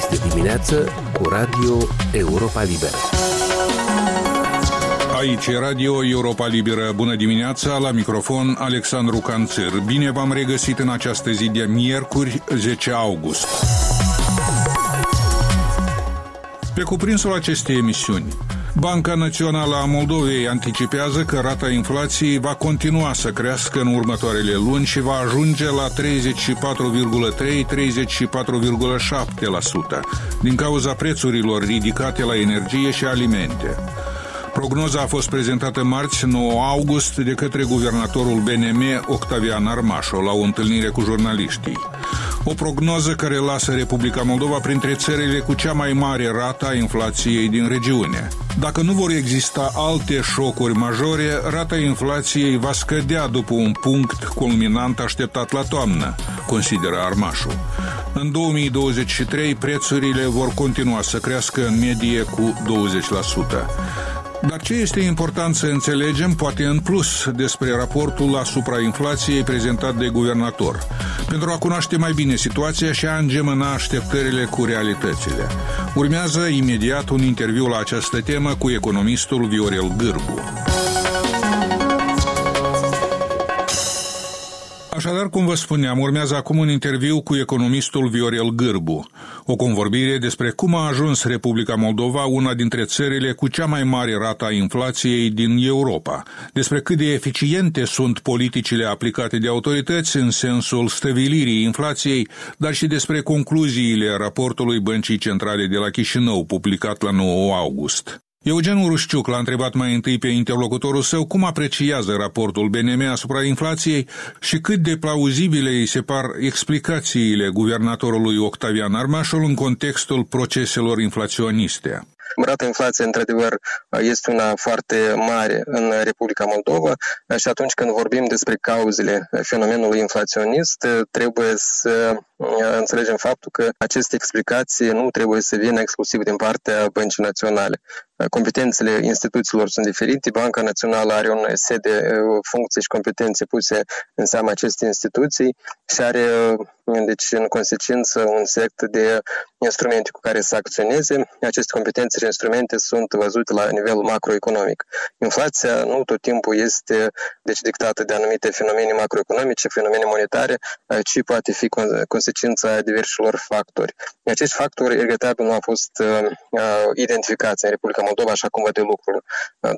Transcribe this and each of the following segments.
Este dimineață cu Radio Europa Liberă. Aici e Radio Europa Liberă. Bună dimineața, la microfon Alexandru Canțer. Bine v-am regăsit în această zi de miercuri, 10 august. Pe cuprinsul acestei emisiuni, Banca Națională a Moldovei anticipează că rata inflației va continua să crească în următoarele luni și va ajunge la 34,3-34,7% din cauza prețurilor ridicate la energie și alimente. Prognoza a fost prezentată marți 9 august de către guvernatorul BNM Octavian Armașo la o întâlnire cu jurnaliștii. O prognoză care lasă Republica Moldova printre țările cu cea mai mare rată a inflației din regiune. Dacă nu vor exista alte șocuri majore, rata inflației va scădea după un punct culminant așteptat la toamnă, consideră Armașul. În 2023, prețurile vor continua să crească în medie cu 20%. Dar ce este important să înțelegem, poate în plus, despre raportul asupra inflației prezentat de guvernator, pentru a cunoaște mai bine situația și a îngemâna așteptările cu realitățile. Urmează imediat un interviu la această temă cu economistul Viorel Gârbu. Așadar, cum vă spuneam, urmează acum un interviu cu economistul Viorel Gârbu, o convorbire despre cum a ajuns Republica Moldova una dintre țările cu cea mai mare rată a inflației din Europa, despre cât de eficiente sunt politicile aplicate de autorități în sensul stăvilirii inflației, dar și despre concluziile raportului Băncii Centrale de la Chișinău, publicat la 9 august. Eugen Urușciuc l-a întrebat mai întâi pe interlocutorul său cum apreciază raportul BNM asupra inflației și cât de plauzibile îi se par explicațiile guvernatorului Octavian Armașul în contextul proceselor inflaționiste. Rata inflației, într-adevăr, este una foarte mare în Republica Moldova și atunci când vorbim despre cauzele fenomenului inflaționist, trebuie să înțelegem faptul că aceste explicații nu trebuie să vină exclusiv din partea Băncii Naționale. Competențele instituțiilor sunt diferite. Banca Națională are un set de funcții și competențe puse în seama acestei instituții și are, deci, în consecință, un set de instrumente cu care să acționeze. Aceste competențe și instrumente sunt văzute la nivel macroeconomic. Inflația nu tot timpul este deci, dictată de anumite fenomene macroeconomice, fenomene monetare, ci poate fi consecința diversilor factori. Acești factori, regretabil, nu au fost uh, identificați în Republica Moldova, așa cum văd de lucruri.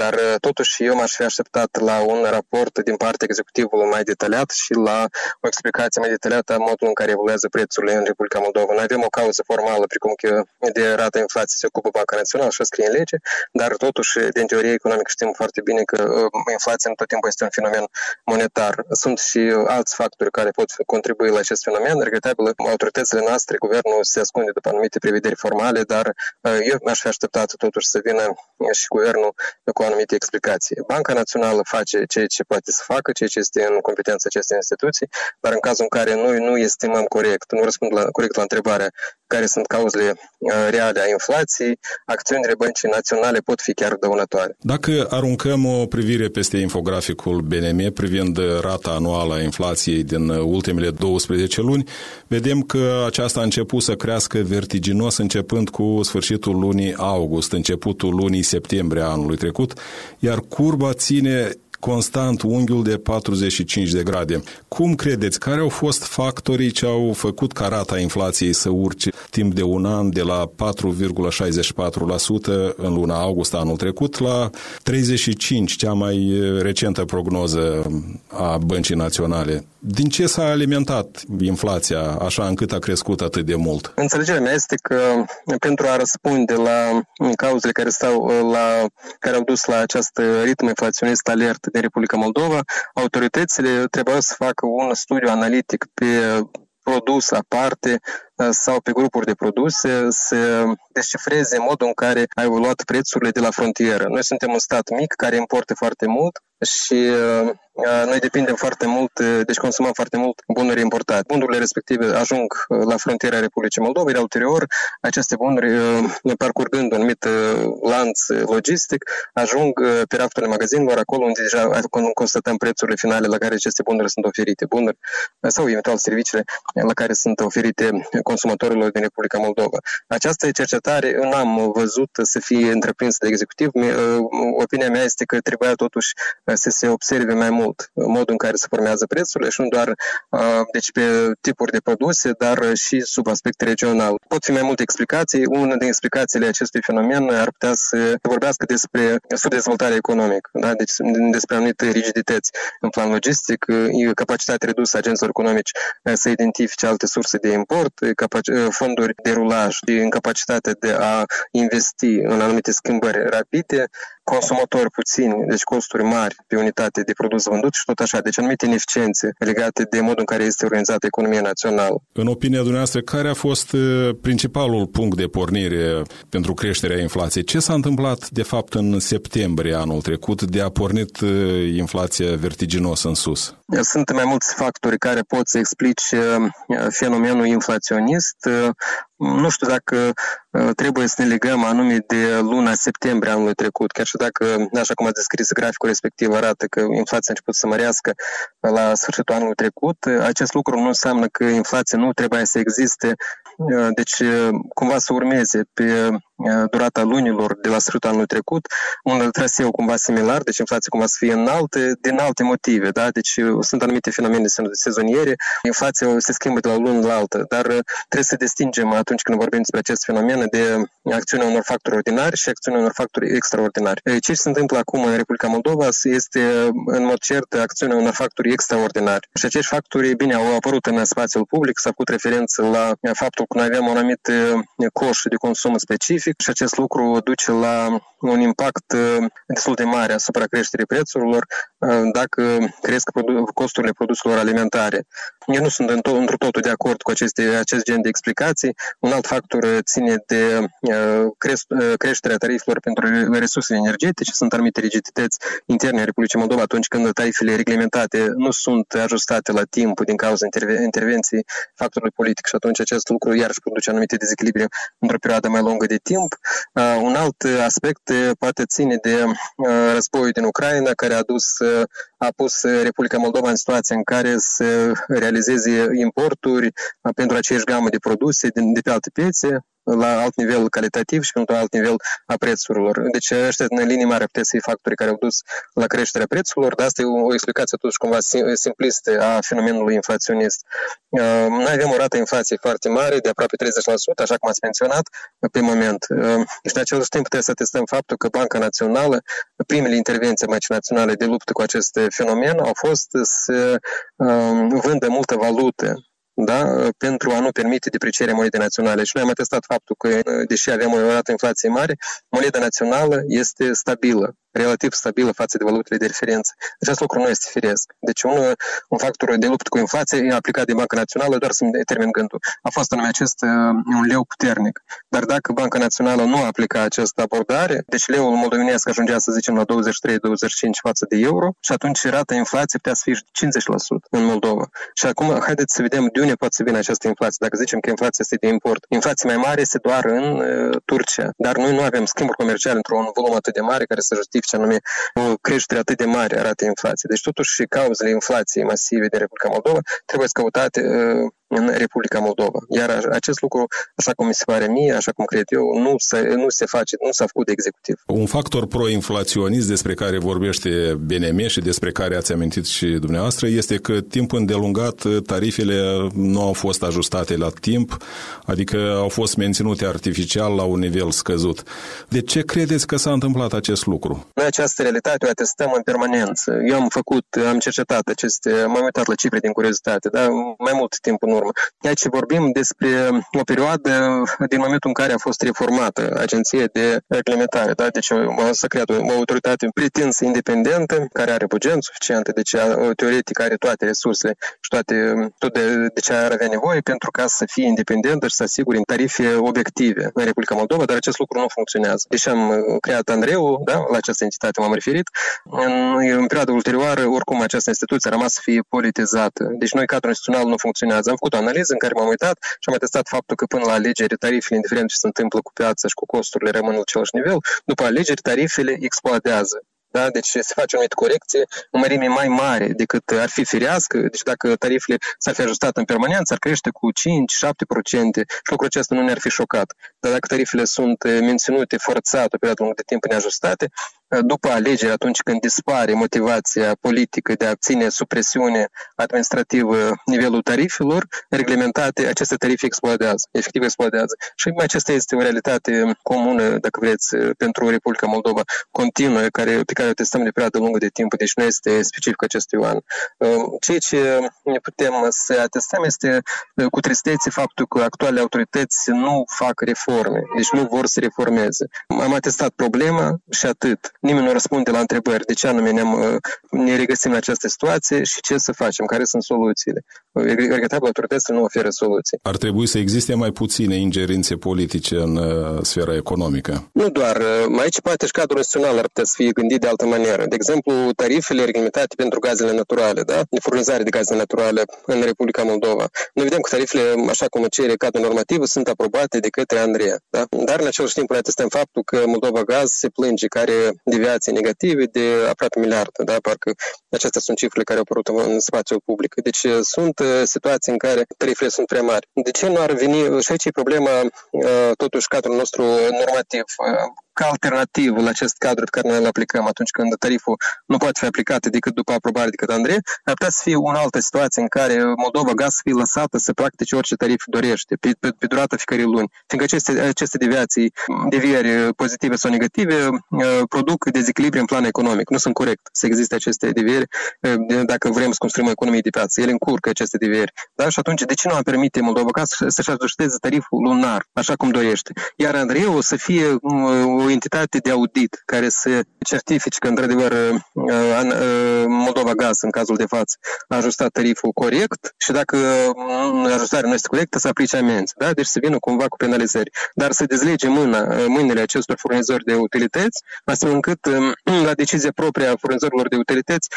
Dar, uh, totuși, eu m-aș fi așteptat la un raport din partea executivului mai detaliat și la o explicație mai detaliată a modului în care evoluează prețurile în Republica Moldova. Noi avem o cauză formală, precum că de rata inflației se ocupă Banca Națională și scrie în lege, dar, totuși, din teorie economică știm foarte bine că uh, inflația în tot timpul este un fenomen monetar. Sunt și alți factori care pot contribui la acest fenomen. Regretabil, autoritățile noastre, guvernul se ascunde după anumite prevederi formale, dar uh, eu mi-aș fi așteptat totuși să vină și guvernul cu anumite explicații. Banca Națională face ceea ce poate să facă, ceea ce este în competența acestei instituții, dar în cazul în care noi nu estimăm corect, nu răspund la, corect la întrebarea care sunt cauzele uh, reale a inflației, acțiunile băncii naționale pot fi chiar dăunătoare. Dacă aruncăm o privire peste infograficul BNM privind rata anuală a inflației din ultimele 12 luni, vedem că aceasta a început să crească vertiginos începând cu sfârșitul lunii august, începutul lunii septembrie anului trecut, iar curba ține constant unghiul de 45 de grade. Cum credeți, care au fost factorii ce au făcut ca rata inflației să urce timp de un an de la 4,64% în luna august anul trecut la 35, cea mai recentă prognoză a Băncii Naționale? Din ce s-a alimentat inflația așa încât a crescut atât de mult? Înțelegerea mea este că pentru a răspunde la cauzele care, stau, la, care au dus la acest ritm inflaționist alert din Republica Moldova, autoritățile trebuiau să facă un studiu analitic pe produs aparte sau pe grupuri de produse să descifreze modul în care au evoluat prețurile de la frontieră. Noi suntem un stat mic care importă foarte mult și noi depindem foarte mult, deci consumăm foarte mult bunuri importate. Bunurile respective ajung la frontiera Republicii Moldova, iar ulterior aceste bunuri, parcurgând un anumit lanț logistic, ajung pe rafturile magazinelor, acolo unde deja constatăm prețurile finale la care aceste bunuri sunt oferite. Bunuri sau eventual serviciile la care sunt oferite consumatorilor din Republica Moldova. Această cercetare nu am văzut să fie întreprinsă de executiv. Opinia mea este că trebuia totuși să se observe mai mult modul în care se formează prețurile și nu doar deci pe tipuri de produse, dar și sub aspect regional. Pot fi mai multe explicații. Una din explicațiile acestui fenomen ar putea să vorbească despre subdezvoltare economică, da? deci despre anumite rigidități în plan logistic, capacitatea redusă a agenților economici să identifice alte surse de import, fonduri de rulaj și incapacitatea de a investi în anumite schimbări rapide, consumatori puțini, deci costuri mari pe unitate de produs vândut și tot așa. Deci anumite ineficiențe legate de modul în care este organizată economia națională. În opinia dumneavoastră, care a fost uh, principalul punct de pornire pentru creșterea inflației? Ce s-a întâmplat, de fapt, în septembrie anul trecut de a pornit uh, inflația vertiginos în sus? Sunt mai mulți factori care pot să explice uh, fenomenul inflaționist. Nu știu dacă trebuie să ne legăm anume de luna septembrie anului trecut, chiar și dacă, așa cum ați descris, graficul respectiv arată că inflația a început să mărească la sfârșitul anului trecut, acest lucru nu înseamnă că inflația nu trebuie să existe, deci cumva să urmeze pe durata lunilor de la sfârșitul anului trecut, un traseu cumva similar, deci inflația cumva să fie înaltă din alte motive, da? Deci sunt anumite fenomene sezoniere, inflația se schimbă de la lună la altă, dar trebuie să distingem atunci când vorbim despre acest fenomen de acțiunea unor factori ordinari și acțiunea unor factori extraordinari. Ce se întâmplă acum în Republica Moldova este în mod cert acțiunea unor factori extraordinari. Și acești factori, bine, au apărut în spațiul public, s-a făcut referință la faptul că noi avem un anumit coș de consum specific, specific și acest lucru duce la un impact uh, destul de mare asupra creșterii prețurilor uh, dacă cresc costurile produselor alimentare. Eu nu sunt într totul de acord cu aceste, acest gen de explicații. Un alt factor ține de uh, creșterea tarifelor pentru resursele energetice. Sunt anumite rigidități interne a Republicii Moldova atunci când tarifele reglementate nu sunt ajustate la timp din cauza intervenției factorului politic și atunci acest lucru iarăși produce anumite dezechilibre într-o perioadă mai lungă de timp. Un alt aspect poate ține de războiul din Ucraina, care a dus, a pus Republica Moldova în situația în care să realizeze importuri pentru aceeași gamă de produse din, de pe alte piețe, la alt nivel calitativ și pentru alt nivel a prețurilor. Deci ăștia în linii mari puteți fi factorii care au dus la creșterea prețurilor, dar asta e o, o explicație totuși cumva simplistă a fenomenului inflaționist. Uh, noi avem o rată inflației foarte mare, de aproape 30%, așa cum ați menționat, pe moment. Uh, și în același timp trebuie să testăm faptul că Banca Națională, primele intervenții Băncii Naționale de luptă cu acest fenomen au fost să uh, vândă multă valută da, pentru a nu permite deprecierea monedei naționale. Și noi am atestat faptul că, deși avem o rată inflație mare, moneda națională este stabilă relativ stabilă față de valutele de referință. Acest lucru nu este firesc. Deci un, un factor de luptă cu inflație e aplicat de Banca Națională doar să termin gândul. A fost anume acest uh, un leu puternic. Dar dacă Banca Națională nu aplica această abordare, deci leul moldovenesc ajungea să zicem la 23-25 față de euro și atunci rata inflației putea să fie 50% în Moldova. Și acum haideți să vedem de unde poate să vină această inflație. Dacă zicem că inflația este de import, inflația mai mare este doar în uh, Turcia. Dar noi nu avem schimburi comerciale într-un volum atât de mare care să justifice ce anume o creștere atât de mare a ratei inflației. Deci totuși cauzele inflației masive de Republica Moldova trebuie căutate uh, în Republica Moldova. Iar acest lucru, așa cum mi se pare mie, așa cum cred eu, nu se, nu se face, nu s-a făcut de executiv. Un factor pro-inflaționist despre care vorbește BNM și despre care ați amintit și dumneavoastră este că timp îndelungat tarifele nu au fost ajustate la timp, adică au fost menținute artificial la un nivel scăzut. De ce credeți că s-a întâmplat acest lucru? Noi această realitate o atestăm în permanență. Eu am făcut, am cercetat aceste, m-am uitat la cifre din curiozitate, dar mai mult timp în urmă. Aici vorbim despre o perioadă din momentul în care a fost reformată Agenția de Reglementare. Da? Deci s-a creat o autoritate pretinsă independentă, care are buget suficient, deci teoretic are toate resursele și toate, tot de, de ce ar avea nevoie pentru ca să fie independentă și să asigure tarife obiective în Republica Moldova, dar acest lucru nu funcționează. Deci am creat Andreu, da? la această entitate m-am referit, în, în perioada ulterioară, oricum această instituție a rămas să fie politizată. Deci noi, cadrul instituțional, nu funcționează. Am făcut făcut o analiză în care m-am uitat și am atestat faptul că până la alegeri tarifele, indiferent ce se întâmplă cu piața și cu costurile, rămân la același nivel. După alegeri, tarifele explodează. Da? Deci se face o anumită corecție, o mărime mai mare decât ar fi firească. Deci dacă tarifele s-ar fi ajustat în permanență, ar crește cu 5-7% și lucrul acesta nu ne-ar fi șocat. Dar dacă tarifele sunt menținute forțat o perioadă lungă de timp neajustate, după alegeri, atunci când dispare motivația politică de a obține supresiune administrativă nivelul tarifelor reglementate, aceste tarife explodează, efectiv explodează. Și acesta este o realitate comună, dacă vreți, pentru Republica Moldova, continuă, care, pe care o testăm de perioadă lungă de timp, deci nu este specific acestui an. Ceea ce ne putem să atestăm este cu tristețe faptul că actualele autorități nu fac reforme, deci nu vor să reformeze. Am atestat problema și atât nimeni nu răspunde la întrebări de ce anume ne, uh, ne regăsim în această situație și ce să facem, care sunt soluțiile. Regretabil, autoritățile nu oferă soluții. Ar trebui să existe mai puține ingerințe politice în uh, sfera economică. Nu doar. Uh, aici poate și cadrul național ar putea să fie gândit de altă manieră. De exemplu, tarifele reglementate pentru gazele naturale, da? de furnizare de gaze naturale în Republica Moldova. Noi vedem că tarifele, așa cum cere cadrul normativ, sunt aprobate de către Andreea. Da? Dar în același timp ne atestăm faptul că Moldova Gaz se plânge care deviații negative de aproape miliard. Da? Parcă acestea sunt cifrele care au apărut în spațiul public. Deci uh, sunt uh, situații în care tarifele sunt prea mari. De ce nu ar veni, și aici e problema, uh, totuși, cadrul nostru normativ ca alternativă la acest cadru pe care noi îl aplicăm atunci când tariful nu poate fi aplicat decât după aprobare de către Andrei, ar putea să fie o altă situație în care Moldova Gaz să fie lăsată să practice orice tarif dorește pe, pe, pe durata fiecare luni. Fiindcă aceste, aceste deviații, devieri pozitive sau negative, uh, produc dezechilibre în plan economic. Nu sunt corect să existe aceste devieri uh, dacă vrem să construim o economie de piață. Ele încurcă aceste devieri. Da? Și atunci, de ce nu am permite Moldova Gaz să-și ajusteze tariful lunar, așa cum dorește? Iar Andreu să fie uh, o entitate de audit care să certifice că, într-adevăr, uh, uh, Moldova Gaz, în cazul de față, a ajustat tariful corect și dacă mm, ajustarea nu este corectă, să aplice amenzi. Da? Deci să vină cumva cu penalizări. Dar să dezlege mâna, uh, mâinile acestor furnizori de utilități, astfel încât um, la decizia proprie a furnizorilor de utilități,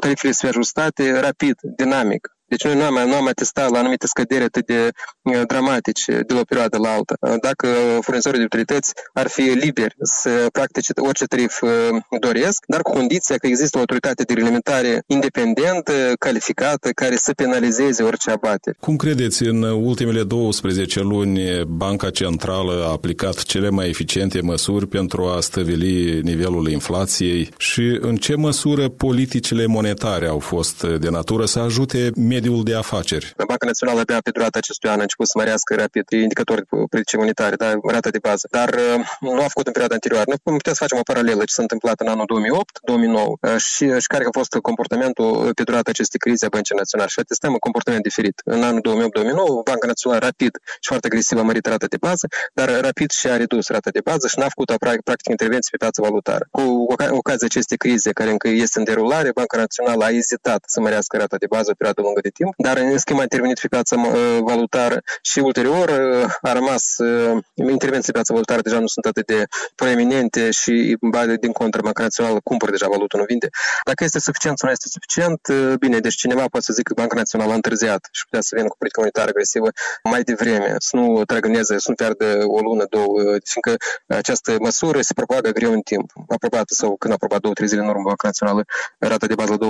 tarifele să fie ajustate rapid, dinamic. Deci noi nu am, nu am atestat la anumite scăderi atât de uh, dramatice de la o perioadă la alta. Uh, dacă furnizorii de utilități ar fi liberi să practice orice tarif uh, doresc, dar cu condiția că există o autoritate de reglementare independentă, calificată, care să penalizeze orice abateri. Cum credeți, în ultimele 12 luni Banca Centrală a aplicat cele mai eficiente măsuri pentru a stăvili nivelul inflației și în ce măsură politicile monetare au fost de natură să ajute mediul de afaceri. Banca Națională abia pe durata acestui an a început să mărească rapid indicatori politice monetare, da, rata de bază, dar uh, nu a făcut în perioada anterioară. Noi putem să facem o paralelă ce s-a întâmplat în anul 2008-2009 uh, și, și care a fost comportamentul pe durata acestei crize a Băncii Naționale și atestăm un comportament diferit. În anul 2008-2009, Banca Națională rapid și foarte agresiv a mărit rata de bază, dar rapid și a redus rata de bază și n-a făcut practic intervenții pe piața valutară. Cu ocazia acestei crize care încă este în derulare, Banca Națională a ezitat să mărească rata de bază o perioadă lungă de timp, dar în schimb a intervenit pe piața uh, valutară și ulterior uh, a rămas uh, intervenții pe piața valutară deja nu sunt atât de proeminente și din contră Banca Națională cumpără deja valută, nu vinde. Dacă este suficient sau nu este suficient, bine, deci cineva poate să zică că Banca Națională a întârziat și putea să vină cu politică monetară agresivă mai devreme, să nu trăgâneze, să nu piardă o lună, două, fiindcă această măsură se propagă greu în timp. Aprobată sau când a aprobat două, trei zile în urmă Banca Națională rata de bază la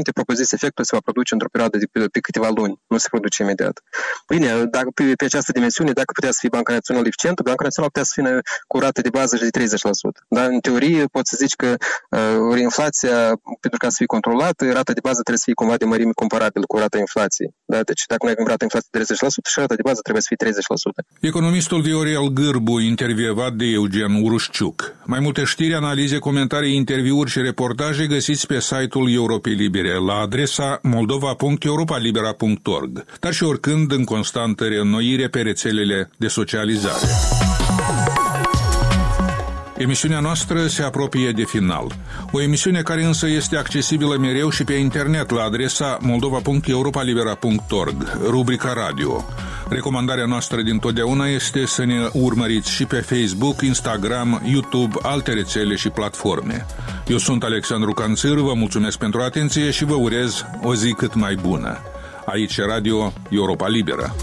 21%, propoziția efectul se va produce într-o perioadă de pe câteva luni, nu se produce imediat. Bine, dacă pe, pe această dimensiune, dacă putea să fie Banca Națională eficientă, Banca Națională putea să fie cu rată de bază de 30%. Dar în teorie poți să zici că uh, inflația, pentru ca să fie controlată, rata de bază trebuie să fie cumva de mărime comparabilă cu rata inflației. Da? Deci dacă noi avem rata inflației de 30% și rata de bază trebuie să fie 30%. Economistul Viorel Gârbu, intervievat de Eugen Urușciuc. Mai multe știri, analize, comentarii, interviuri și reportaje găsiți pe site-ul Europei Libere la adresa moldova.eu europalibera.org, dar și oricând în constantă reînnoire pe rețelele de socializare. Emisiunea noastră se apropie de final. O emisiune care însă este accesibilă mereu și pe internet la adresa moldova.europalibera.org, rubrica radio. Recomandarea noastră din totdeauna este să ne urmăriți și pe Facebook, Instagram, YouTube, alte rețele și platforme. Eu sunt Alexandru Canțir, vă mulțumesc pentru atenție și vă urez o zi cât mai bună. Aici Radio Europa Liberă.